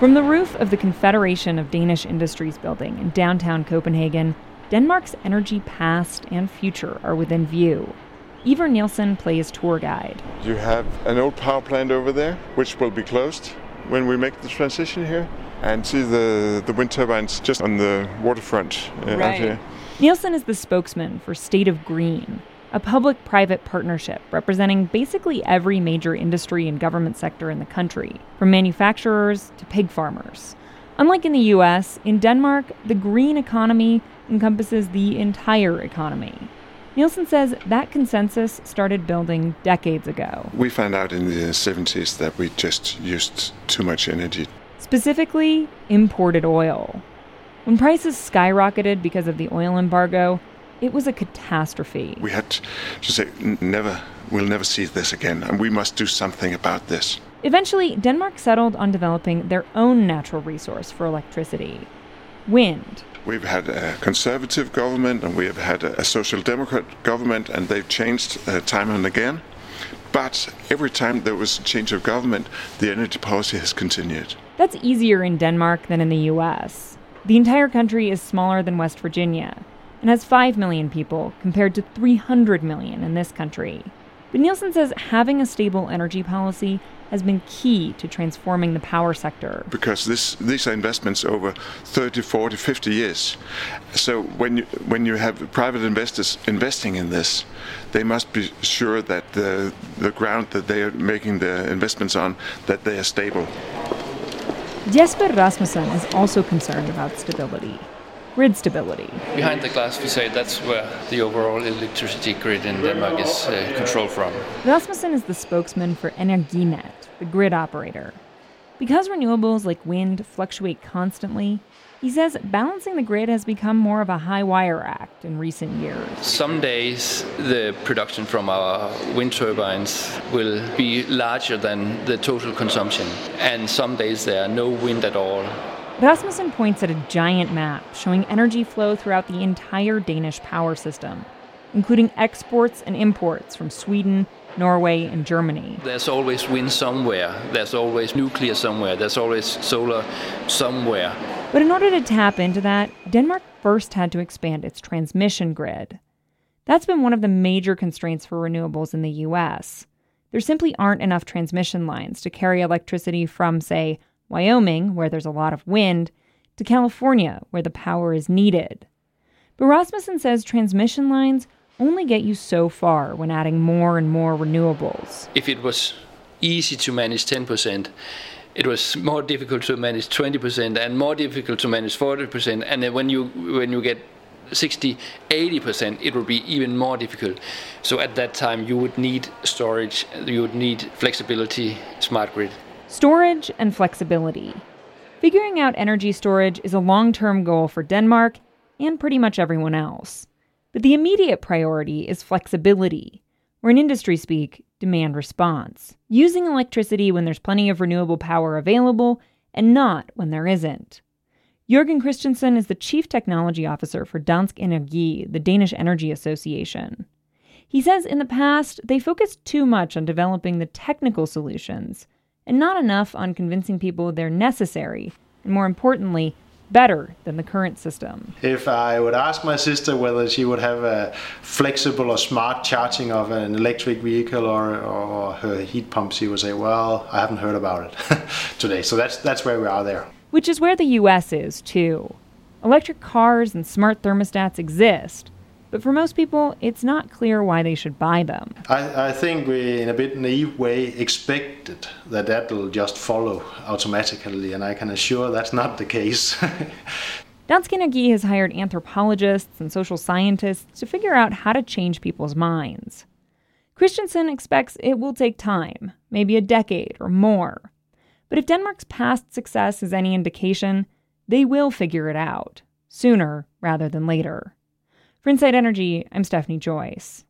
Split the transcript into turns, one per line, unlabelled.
From the roof of the Confederation of Danish Industries building in downtown Copenhagen, Denmark's energy past and future are within view. Iver Nielsen plays tour guide.
You have an old power plant over there, which will be closed when we make the transition here, and see the, the wind turbines just on the waterfront uh, out here.
Nielsen is the spokesman for State of Green, a public private partnership representing basically every major industry and government sector in the country, from manufacturers to pig farmers. Unlike in the US, in Denmark, the green economy encompasses the entire economy. Nielsen says that consensus started building decades ago.
We found out in the 70s that we just used too much energy.
Specifically, imported oil. When prices skyrocketed because of the oil embargo, it was a catastrophe.
We had to say, never, we'll never see this again, and we must do something about this.
Eventually, Denmark settled on developing their own natural resource for electricity wind.
We've had a conservative government and we have had a social democrat government, and they've changed uh, time and again. But every time there was a change of government, the energy policy has continued.
That's easier in Denmark than in the US. The entire country is smaller than West Virginia and has 5 million people compared to 300 million in this country. But Nielsen says having a stable energy policy has been key to transforming the power sector.
Because this, these are investments over 30, 40, 50 years. So when you, when you have private investors investing in this, they must be sure that the, the ground that they are making the investments on, that they are stable.
Jesper Rasmussen is also concerned about stability grid stability.
Behind the glass facade, that's where the overall electricity grid in Denmark is uh, controlled from.
Rasmussen is the spokesman for Energinet, the grid operator. Because renewables like wind fluctuate constantly, he says balancing the grid has become more of a high wire act in recent years.
Some days the production from our wind turbines will be larger than the total consumption, and some days there are no wind at all.
Rasmussen points at a giant map showing energy flow throughout the entire Danish power system, including exports and imports from Sweden, Norway, and Germany.
There's always wind somewhere, there's always nuclear somewhere, there's always solar somewhere.
But in order to tap into that, Denmark first had to expand its transmission grid. That's been one of the major constraints for renewables in the US. There simply aren't enough transmission lines to carry electricity from, say, Wyoming, where there's a lot of wind, to California, where the power is needed. But Rasmussen says transmission lines only get you so far when adding more and more renewables.
If it was easy to manage 10%, it was more difficult to manage 20% and more difficult to manage 40%. And then when you, when you get 60, 80%, it would be even more difficult. So at that time, you would need storage, you would need flexibility, smart grid.
Storage and flexibility. Figuring out energy storage is a long term goal for Denmark and pretty much everyone else. But the immediate priority is flexibility, or in industry speak, demand response. Using electricity when there's plenty of renewable power available and not when there isn't. Jørgen Christensen is the Chief Technology Officer for Dansk Energi, the Danish Energy Association. He says in the past, they focused too much on developing the technical solutions and not enough on convincing people they're necessary, and more importantly, better than the current system.
If I would ask my sister whether she would have a flexible or smart charging of an electric vehicle or, or her heat pump, she would say, Well, I haven't heard about it today. So that's, that's where we are there.
Which is where the US is, too. Electric cars and smart thermostats exist, but for most people, it's not clear why they should buy them.
I, I think we, in a bit naive way, expected that that will just follow automatically, and I can assure that's not the case.
Dansk Energi has hired anthropologists and social scientists to figure out how to change people's minds. Christensen expects it will take time, maybe a decade or more. But if Denmark's past success is any indication, they will figure it out, sooner rather than later. For Inside Energy, I'm Stephanie Joyce.